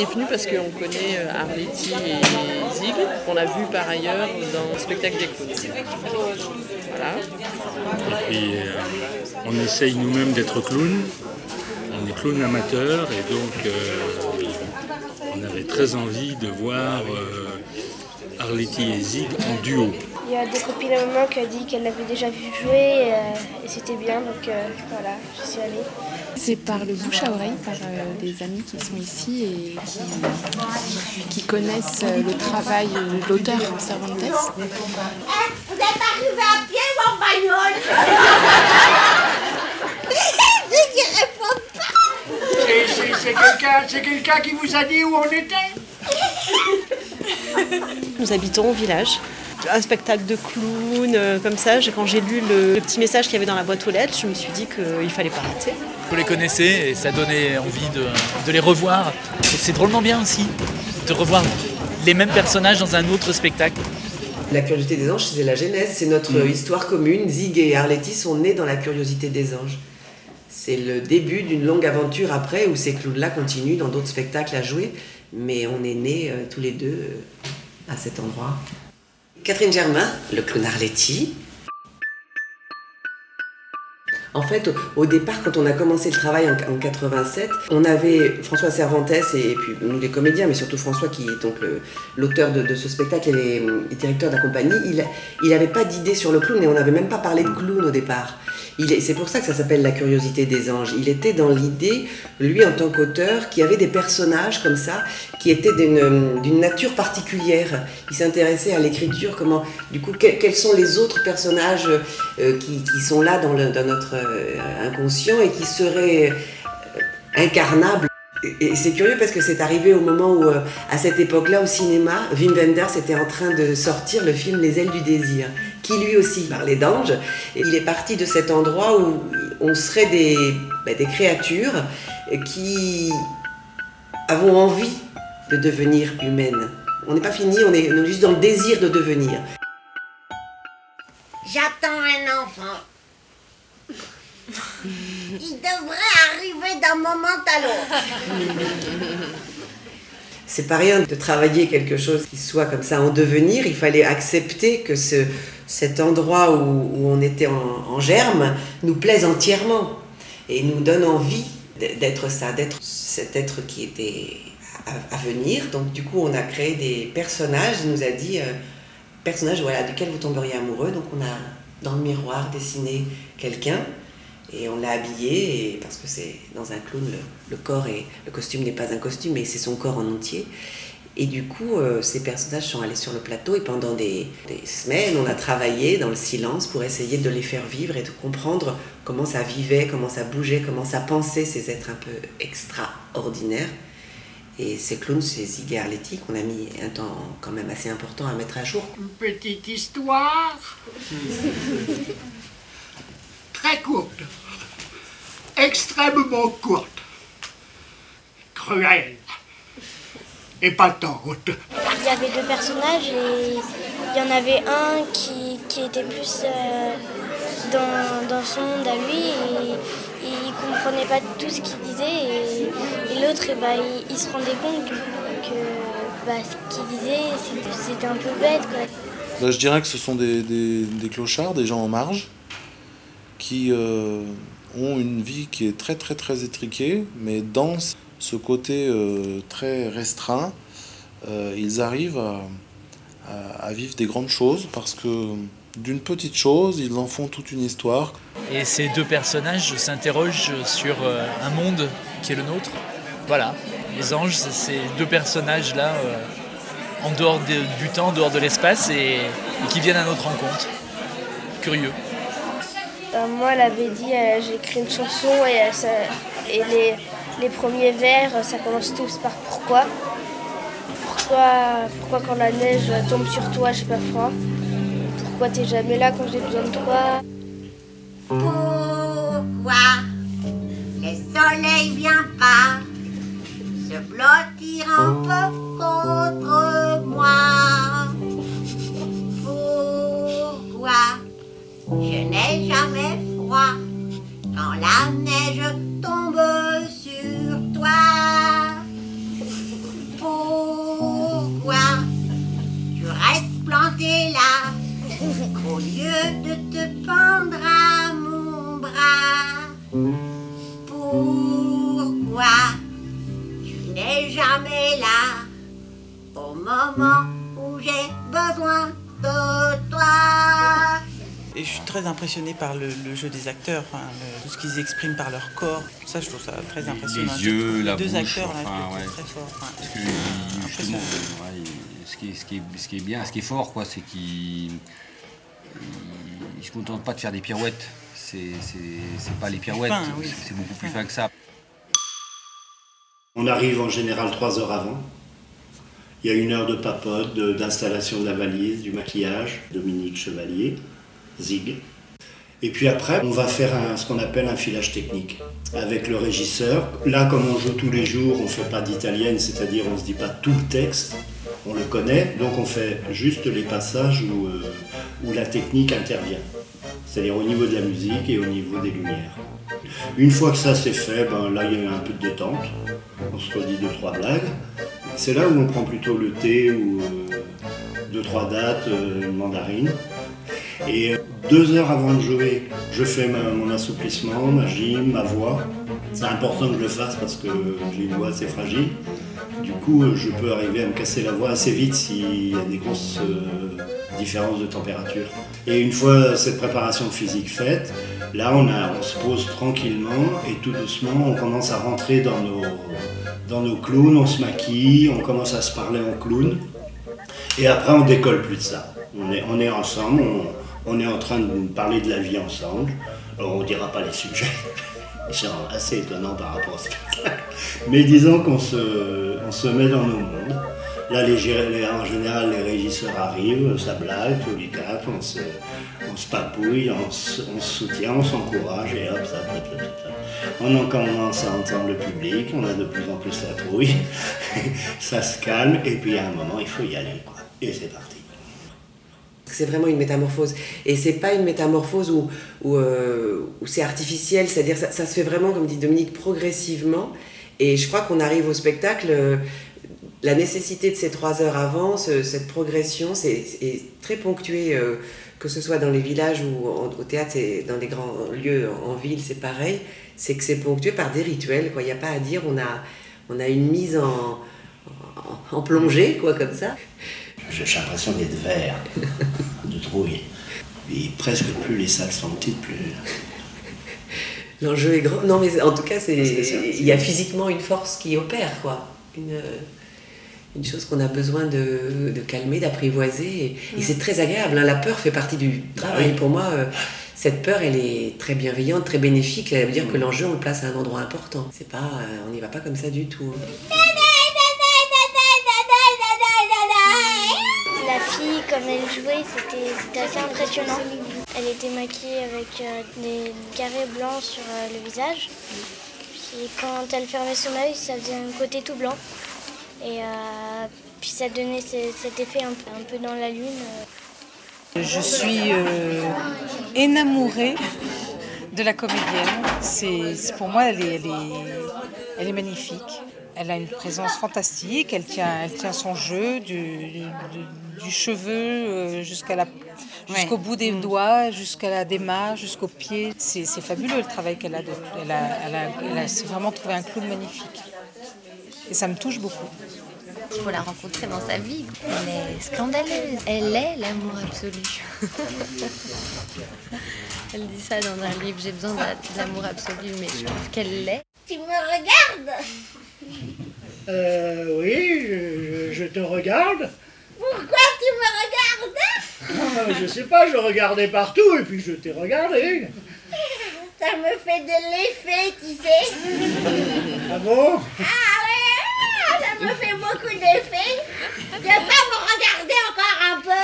est venue parce qu'on connaît euh, Arletty et Zig, qu'on a vu par ailleurs dans le spectacle des clowns. Voilà. Et puis, euh, on essaye nous-mêmes d'être clowns. On est clown amateur et donc euh, on avait très envie de voir euh, Arletty et Zig en duo. Il y a des copines à maman qui a dit qu'elle l'avait déjà vu jouer et, euh, et c'était bien, donc euh, voilà, je suis allée. C'est par le bouche à oreille, par euh, des amis qui sont ici et qui, qui connaissent euh, le travail de l'auteur Cervantes. Vous êtes arrivé à pied ou en bagnole? Pas. C'est- quelqu'un c'est quelqu'un qui vous a dit où on était? Nous habitons au village. Un spectacle de clown, euh, comme ça, quand j'ai lu le, le petit message qu'il y avait dans la boîte aux lettres, je me suis dit qu'il fallait pas rater. Vous les connaissez et ça donnait envie de, de les revoir. Et c'est drôlement bien aussi de revoir les mêmes personnages dans un autre spectacle. La curiosité des anges, c'est la genèse, c'est notre Mm. histoire commune. Zig et Arletty sont nés dans la curiosité des anges. C'est le début d'une longue aventure après où ces clowns-là continuent dans d'autres spectacles à jouer, mais on est nés euh, tous les deux euh, à cet endroit. Catherine Germain, le clown Arletty. En fait, au, départ, quand on a commencé le travail en, en 87, on avait François Cervantes et, puis nous les comédiens, mais surtout François qui est donc l'auteur de, ce spectacle et et directeur de la compagnie. Il il n'avait pas d'idée sur le clown et on n'avait même pas parlé de clown au départ. C'est pour ça que ça s'appelle La curiosité des anges. Il était dans l'idée, lui en tant qu'auteur, qui avait des personnages comme ça, qui étaient d'une nature particulière. Il s'intéressait à l'écriture, comment, du coup, que- quels sont les autres personnages euh, qui, sont là dans, notre euh, inconscient et qui seraient euh, incarnables. Et, c'est curieux parce que c'est arrivé au moment où, à cette époque-là, au cinéma, Wim Wenders était en train de sortir le film Les ailes du désir, qui lui aussi parlait d'anges. Et il est parti de cet endroit où on serait des, des créatures qui avons envie de devenir humaines. On n'est pas fini, on est, on est juste dans le désir de devenir. J'attends un enfant. Il devrait arriver d'un moment à l'autre. C'est pas rien de travailler quelque chose qui soit comme ça en devenir. Il fallait accepter que ce, cet endroit où, on était en, germe nous plaise entièrement et nous donne envie d'être ça, d'être cet être qui était à, venir. Donc du coup, on a créé des personnages. Il nous a dit euh, personnages voilà duquel vous tomberiez amoureux. Donc on a dans le miroir dessiné quelqu'un et on l'a habillé et parce que c'est dans un clown le, le corps et le costume n'est pas un costume mais c'est son corps en entier et du coup euh, ces personnages sont allés sur le plateau et pendant des, semaines on a travaillé dans le silence pour essayer de les faire vivre et de comprendre comment ça vivait comment ça bougeait comment ça pensait ces êtres un peu extraordinaires et ces clowns c'est Zig et Arletty qu'on a mis un temps quand même assez important à mettre à jour Une petite histoire. Très courte. Extrêmement courte. Cruelle. Épatante. Il y avait deux personnages et il y en avait un qui, qui était plus euh, dans, dans son monde à lui et, et il comprenait pas tout ce qu'il disait et, et l'autre ben, il, il se rendait compte que, que, bah, ce qu'il disait c'était- un peu bête quoi. Là, je dirais que ce sont des, des- des clochards, des gens en marge, qui euh, ont une vie qui est très très très étriquée, mais dans ce côté euh, très restreint, euh, ils arrivent à, à- à vivre des grandes choses parce que d'une petite chose, ils en font toute une histoire. Et ces deux personnages s'interrogent sur euh, un monde qui est le nôtre. Voilà, les anges, c'est ces deux personnages-là, euh, en dehors de- du temps, en dehors de l'espace, et, et qui viennent à notre rencontre. Curieux. Euh, moi elle avait dit euh, j'ai écrit une chanson et, euh, ça- et les, les premiers vers ça commence tous par pourquoi. Pourquoi, pourquoi quand la neige tombe sur toi j'ai pas froid. Pourquoi t'es jamais là quand j'ai besoin de toi. Pourquoi le soleil vient pas se blottir un peu contre de te pendre à mon bras, pourquoi tu n'es jamais là au moment où j'ai besoin de toi? Et je suis très impressionnée par le, le jeu des acteurs, hein, le- tout ce qu'ils expriment par leur corps. Ça, je trouve ça très impressionnant. Les yeux, trouve la Les deux bouche, acteurs, là, je enfin, les ouais. très forts. enfin, Parce que il- justement, ouais, il- ce, qui est, ce, qui est, ce qui est bien, ce qui est fort, quoi, c'est qu'il il se contente pas de faire des pirouettes. C'est c'est- c'est pas les pirouettes, oui. c'est- beaucoup plus fin que ça. On arrive en général trois heures avant. Il y a une heure de papote, de- d'installation de la valise, du maquillage, Dominique Chevalier, Zig. Et puis après, on va faire un- ce qu'on appelle un filage technique avec le régisseur. Là, comme on joue tous les jours, on ne fait pas d'italienne, c'est-à-dire on ne se dit pas tout le texte, on le connaît, donc on fait juste les passages où, euh, où la technique intervient. C'est-à-dire au niveau de la musique et au niveau des lumières. Une fois que ça c'est fait, ben là il y a un peu de détente. On se redit deux, trois blagues. C'est là où on prend plutôt le thé ou euh, deux, trois dates, euh, une mandarine. Et euh, deux heures avant de jouer, je fais mon assouplissement, ma gym, ma voix. C'est important que je le fasse parce que j'ai une voix assez fragile. Du coup, euh, je peux arriver à me casser la voix assez vite s'il y a des grosses euh, différences de température. Et une fois cette préparation physique faite, là on, a, on se pose tranquillement et tout doucement on commence à rentrer dans nos, dans nos clowns, on se maquille, on commence à se parler en clown. Et après on décolle plus de ça. On est, on est ensemble, on est en train de parler de la vie ensemble. Alors, on ne dira pas les sujets. C'est assez étonnant par rapport au spectacle. Mais disons qu'on se, met dans nos mondes. Là, en général, les régisseurs arrivent, ça blague, tous les quatre, on se, papouille, on se, soutient, on s'encourage, et hop, ça, ça, ça. On en commence à entendre le public, on a de plus en plus la trouille, ça se calme, et puis à un moment, il faut y aller. Et c'est parti. C'est vraiment une métamorphose. Et c'est pas une métamorphose euh, où c'est artificiel, c'est-à-dire ça, ça se fait vraiment, comme dit Dominique, progressivement. Et je crois qu'on arrive au spectacle, euh, la nécessité de ces trois heures avant, ce- cette progression, c'est est très ponctué, euh, que ce soit dans les villages ou au théâtre, dans les grands lieux en ville, c'est pareil. C'est que c'est ponctué par des rituels. Il n'y a pas à dire, on a, une mise en, en plongée, quoi, comme ça. J'ai j'ai l'impression d'être vert, de trouille. Et presque plus les salles sont petites, plus. L'enjeu est grand. Non, mais en tout cas, c'est C'est ça, c'est il y a physiquement une force qui opère, quoi. Une, euh, une chose qu'on a besoin de, de calmer, d'apprivoiser. Et, et c'est très agréable. hein. La peur fait partie du travail. oui. Pour moi, euh, cette peur, elle est très bienveillante, très bénéfique. Elle veut dire que l'enjeu, on le place à un endroit important. C'est pas, euh, on n'y va pas comme ça du tout. hein. Assez impressionnant. Elle était maquillée avec euh, des carrés blancs sur euh, le visage. Puis quand elle fermait son œil, ça faisait un côté tout blanc. Et euh, puis ça donnait ce- cet effet un, peu- dans la lune. Je suis euh, énamourée de la comédienne. C'est, pour moi, elle est magnifique. Elle a une présence fantastique. Elle tient, elle tient son jeu du, du- du- du cheveu euh, jusqu'à la, jusqu'au bout des doigts, jusqu'à la démarche, jusqu'aux pieds. C'est, c'est fabuleux le travail qu'elle a. de- elle a, elle a, elle a c'est vraiment trouvé un clown magnifique. Et ça me touche beaucoup. Il faut la rencontrer dans sa vie. Elle est scandaleuse. Elle est l'amour absolu. Elle dit ça dans un livre. J'ai besoin d'a- d'amour absolu, mais je trouve qu'elle l'est. Tu me regardes Euh, oui, je, je- je te regarde. Pourquoi tu me regardes? Ah, je sais pas, je regardais partout et puis je t'ai regardé. Ça me fait de l'effet, tu sais. Ah bon? Ah ouais, ça me fait beaucoup d'effet. Tu veux pas me regarder encore un peu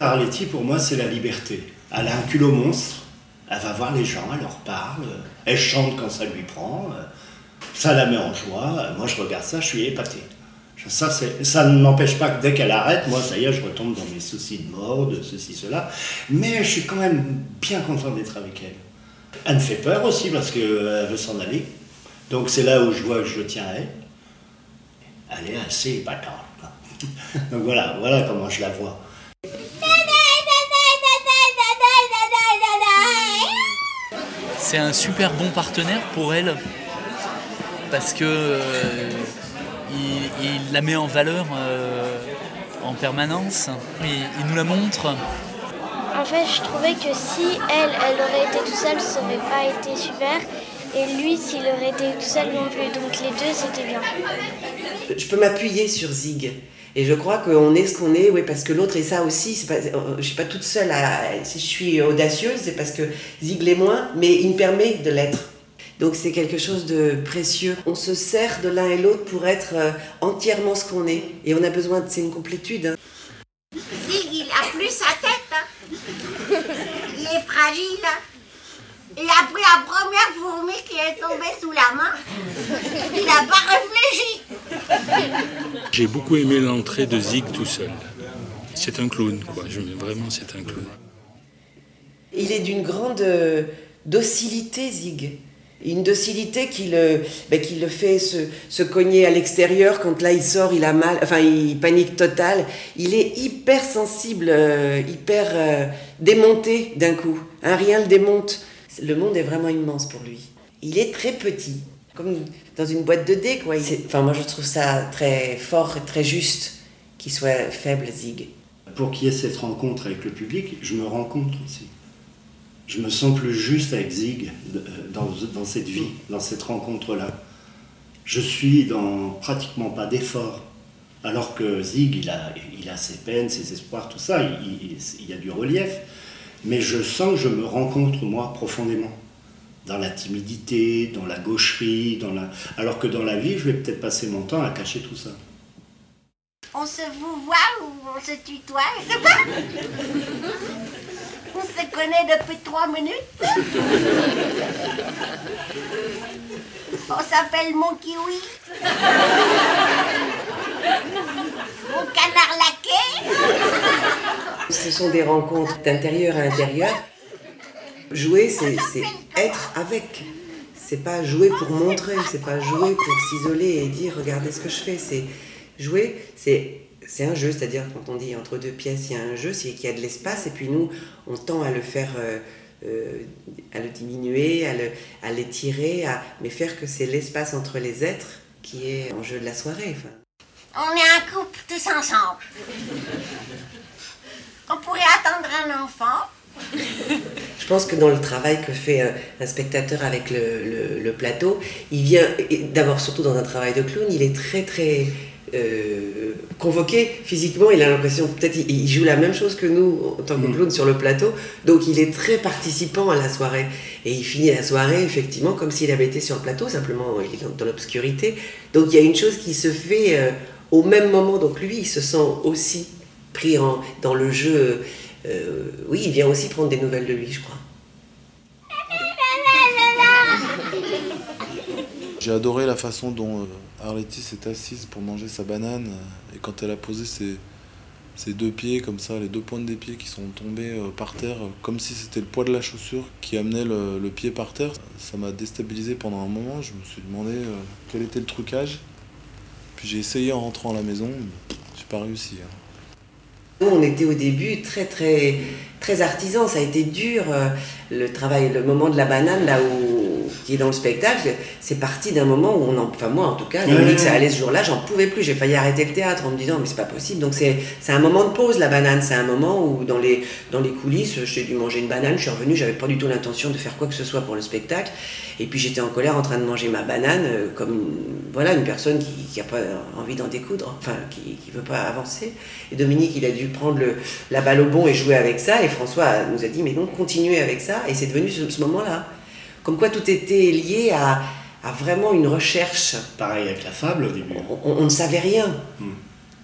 Arletty, pour moi, c'est la liberté. Elle a un culot monstre. Elle va voir les gens, elle leur parle. Elle chante quand ça lui prend. Ça la met en joie. Moi, je regarde ça, je suis épaté. Ça, ça ne m'empêche pas que dès qu'elle arrête, moi, ça y est, je retombe dans mes soucis de mort, de ceci, cela. Mais je suis quand même bien content d'être avec elle. Elle me fait peur aussi parce qu'elle veut s'en aller. Donc c'est là où je vois que je tiens à elle. Elle est assez épatante. quoi. Donc voilà, voilà comment je la vois. C'est un super bon partenaire pour elle parce que euh, il, il la met en valeur euh, en permanence. Il, il nous la montre. En fait, je trouvais que si elle, elle aurait été tout seule, ça aurait pas été super. Et lui, s'il aurait été tout seul non plus. Donc les deux, c'était bien. Je peux m'appuyer sur Zig. Et je crois qu'on est ce qu'on est, oui, parce que l'autre est ça aussi. C'est pas, euh, je suis pas toute seule à. Si je suis audacieuse, c'est parce que Zig l'est moins, mais il me permet de l'être. Donc c'est quelque chose de précieux. On se sert de l'un et l'autre pour être euh, entièrement ce qu'on est. Et on a besoin de. C'est une complétude. hein. Zig, il a plus sa tête. hein. Il est fragile. hein. Il a pris la première fourmi qui est tombée sous la main. Il n'a pas réfléchi. J'ai beaucoup aimé l'entrée de Zig tout seul. C'est un clown, quoi. Je, vraiment, c'est un clown. Il est d'une grande euh, docilité, Zig. Une docilité qui le, ben, qui le fait se, se cogner à l'extérieur quand là il sort, il a mal, enfin il panique total. Il est hyper sensible, euh, hyper euh, démonté d'un coup. Un rien le démonte. Le monde est vraiment immense pour lui. Il est très petit, comme dans une boîte de dés, quoi. Enfin, moi je trouve ça très fort et très juste qu'il soit faible, Zig. Pour qu'il y ait cette rencontre avec le public, je me rencontre aussi. Je me sens plus juste avec Zig de- dans, cette vie, dans cette rencontre-là. Je suis dans pratiquement pas d'effort. Alors que Zig, il a, ses peines, ses espoirs, tout ça, il- il y a du relief. Mais je sens que je me rencontre, moi, profondément. Dans la timidité, dans la gaucherie, dans la... alors que dans la vie, je vais peut-être passer mon temps à cacher tout ça. On se vous voit ou on se tutoie, je sais pas. On se connaît depuis trois minutes. On s'appelle mon kiwi. Mon canard laqué. Ce sont des rencontres d'intérieur à intérieur. Jouer, c'est être avec. C'est pas jouer pour montrer, c'est pas jouer pour s'isoler et dire regardez ce que je fais. C'est jouer, c'est un jeu, c'est-à-dire quand on dit entre deux pièces il y a un jeu, c'est qu'il y a de l'espace et puis nous on tend à le faire, euh, euh, à le diminuer, à l'étirer, à mais faire que c'est l'espace entre les êtres qui est en jeu de la soirée. On est un couple tous ensemble. On pourrait attendre un enfant. Je pense que dans le travail que fait un, un spectateur avec le, le- le plateau, il vient, d'abord surtout dans un travail de clown, il est très très euh, convoqué physiquement, il a l'impression, peut-être il, il joue la même chose que nous en tant que clown sur le plateau, donc il est très participant à la soirée. Et il finit la soirée effectivement comme s'il avait été sur le plateau, simplement il est dans, dans l'obscurité. Donc il y a une chose qui se fait euh, au même moment, donc lui il se sent aussi dans le jeu. euh, oui, il vient aussi prendre des nouvelles de lui, je crois. J'ai adoré la façon dont euh, Arletty s'est assise pour manger sa banane euh, et quand elle a posé ses, deux pieds comme ça, les deux pointes des pieds qui sont tombés euh, par terre, euh, comme si c'était le poids de la chaussure qui amenait le, pied par terre. Ça m'a déstabilisé pendant un moment. Je me suis demandé euh, quel était le trucage. Puis j'ai essayé en rentrant à la maison, mais j'ai pas réussi. hein. Nous, on était au début très très très artisan, ça a été dur euh, le travail, le moment de la banane là où qui est dans le spectacle, c'est parti d'un moment où on en, enfin moi en tout cas, Dominique ça allait ce jour-là, j'en pouvais plus, j'ai failli arrêter le théâtre en me disant mais c'est pas possible. Donc c'est c'est un moment de pause la banane, c'est un moment où dans les dans les coulisses, j'ai dû manger une banane, je suis revenue, j'avais pas du tout l'intention de faire quoi que ce soit pour le spectacle et puis j'étais en colère en train de manger ma banane euh, comme une, voilà une personne qui qui a pas envie d'en découdre, enfin qui qui veut pas avancer. Et Dominique, il a dû prendre le, la balle au bon et jouer avec ça. Et François nous a dit, mais non, continuez avec ça. Et c'est devenu ce, ce moment-là. Comme quoi tout était lié à, à vraiment une recherche. Pareil avec la fable au début. On, on ne savait rien.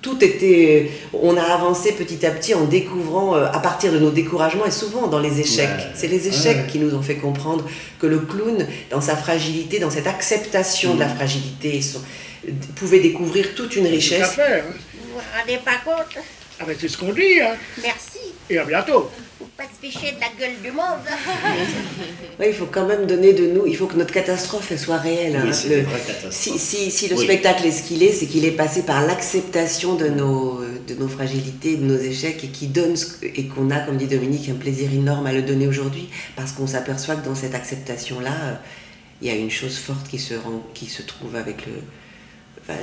Tout était. On a avancé petit à petit en découvrant, euh, à partir de nos découragements et souvent dans les échecs. Ouais. C'est les échecs Ouais. qui nous ont fait comprendre que le clown, dans sa fragilité, dans cette acceptation de la fragilité, son- pouvait découvrir toute une Tout à richesse. fait. hein. Vous vous rendez pas compte? Ah ben, c'est ce qu'on dit. Hein. Merci. Et à bientôt. Pas se ficher de la gueule du monde. Oui, il faut quand même donner de nous, il faut que notre catastrophe elle soit réelle. Oui, hein. Le- si, si- si le Oui. spectacle est ce qu'il est, c'est qu'il est passé par l'acceptation de nos, de nos fragilités, de nos échecs, et qui donne ce- et qu'on a, comme dit Dominique, un plaisir énorme à le donner aujourd'hui, parce qu'on s'aperçoit que dans cette acceptation-là, il y a une chose forte qui se, rend, qui se trouve avec le, enfin,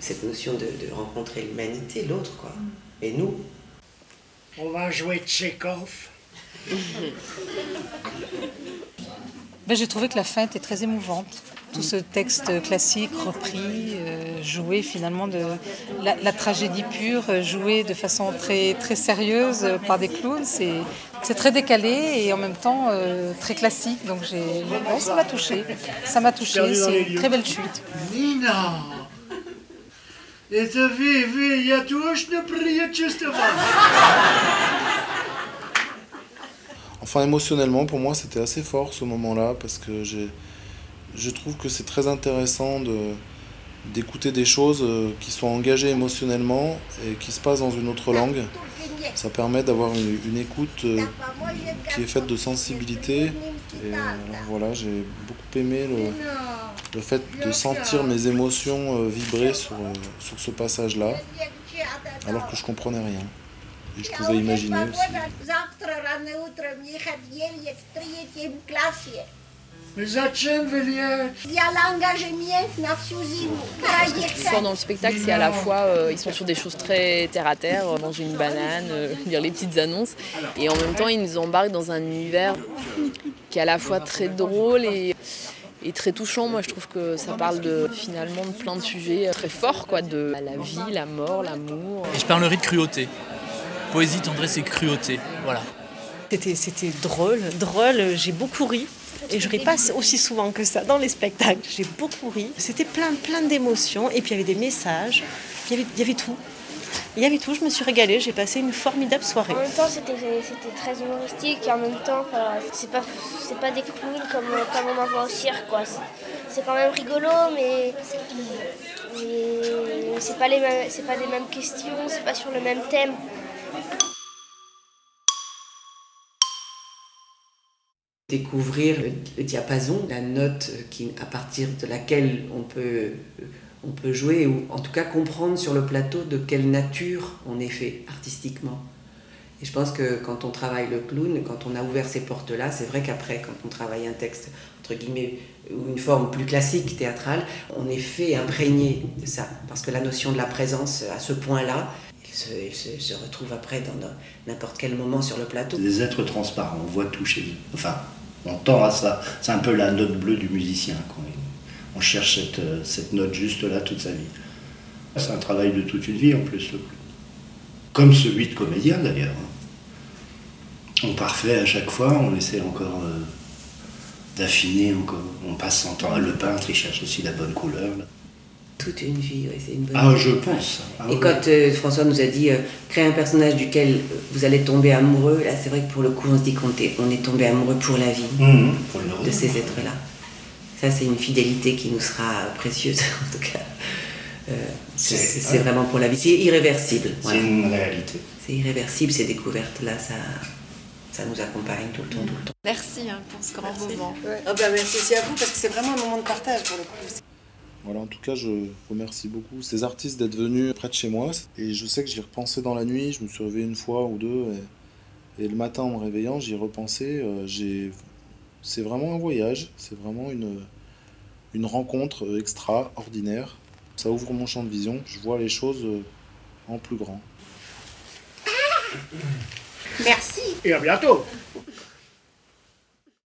cette notion de, de rencontrer l'humanité, l'autre, quoi. Et nous. On va jouer Tchekhov. Ben, J'ai trouvé que la fin était très émouvante. Tout ce texte classique repris, euh, joué finalement de la, la tragédie pure, joué de façon très, très sérieuse par des clowns, c'est très décalé et en même temps euh, très classique. Donc ouais, ça m'a touché. Ça m'a touché. C'est une très belle chute. Nina! Это вы, вы, я точно предчувствовал. Enfin, émotionnellement, pour moi, c'était assez fort ce moment-là parce que j'ai, je trouve que c'est très intéressant de, d'écouter des choses euh, qui sont engagées émotionnellement et qui se passent dans une autre langue. Ça permet d'avoir une, une écoute euh, qui est faite de sensibilité. Et euh, alors voilà, j'ai beaucoup aimé le, le fait de sentir mes émotions euh, vibrer sur, euh, sur ce passage-là, alors que je comprenais rien. Et je pouvais imaginer aussi. dans le spectacle, c'est à la fois, euh, ils sont sur des choses très terre-à-terre, manger une banane, lire les petites annonces, et en même temps, ils nous embarquent dans un univers qui est à la fois très drôle et et très touchant. Moi, je trouve que ça parle de, finalement de plein de sujets très forts, quoi, de la vie, la mort, l'amour. Et je parlerai de cruauté. Poésie, tendresse et cruauté. Voilà. C'était, c'était drôle, drôle, j'ai beaucoup ri. Et je ris pas aussi souvent que ça dans les spectacles. J'ai beaucoup ri. C'était plein, plein d'émotions. Et puis il y avait des messages. Il y avait, il y avait tout. Il y avait tout. Je me suis régalée. J'ai passé une formidable soirée. En même temps, c'était c'était très humoristique et en même temps, c'est pas, c'est pas des clowns comme, comme on en voit au cirque. quoi. C'est- quand même rigolo, mais, mais c'est pas, les mêmes, c'est pas les mêmes questions, c'est pas sur le même thème. découvrir le, le diapason, la note qui, à partir de laquelle on peut, on peut jouer, ou en tout cas comprendre sur le plateau de quelle nature on est fait artistiquement. Et je pense que quand on travaille le clown, quand on a ouvert ces portes-là, c'est vrai qu'après, quand on travaille un texte, entre guillemets, ou une forme plus classique, théâtrale, on est fait imprégné de ça. Parce que la notion de la présence à ce point-là, elle se, se- retrouve après dans n'importe quel moment sur le plateau. Des êtres transparents, on voit tout chez lui. Enfin, on tend à ça. C'est un peu la note bleue du musicien. On cherche cette, euh, cette note juste là toute sa vie. C'est un travail de toute une vie en plus, le clown. Comme celui de comédien d'ailleurs. On parfait à chaque fois, on essaie encore euh, d'affiner encore. On passe son temps. Le peintre, il cherche aussi la bonne couleur. là. Toute une vie, ouais, c'est une bonne Ah, vie. je pense. Ah, Et oui. quand euh, François nous a dit euh, créer un personnage duquel vous allez tomber amoureux, là c'est vrai que pour le coup on se dit qu'on est, on est tombé amoureux pour la vie Mhm, pour de ces êtres-là. Ça c'est une fidélité qui nous sera précieuse en tout cas. Euh, c'est vraiment pour la vie, c'est irréversible. C'est une réalité. C'est irréversible ces découvertes-là, ça, ça nous accompagne tout le temps, tout le temps. Merci hein, pour ce grand moment. Ah bah, merci aussi à vous parce que c'est vraiment un moment de partage pour le coup. Voilà, en tout cas, je remercie beaucoup ces artistes d'être venus près de chez moi. Et je sais que j'y repensais dans la nuit. Je me suis réveillé une fois ou deux. Et, et le matin, en me réveillant, j'y repensais. Euh, j'ai... C'est vraiment un voyage. C'est vraiment une, une rencontre euh, extraordinaire. Ça ouvre mon champ de vision. Je vois les choses euh, en plus grand. Merci. Et à bientôt.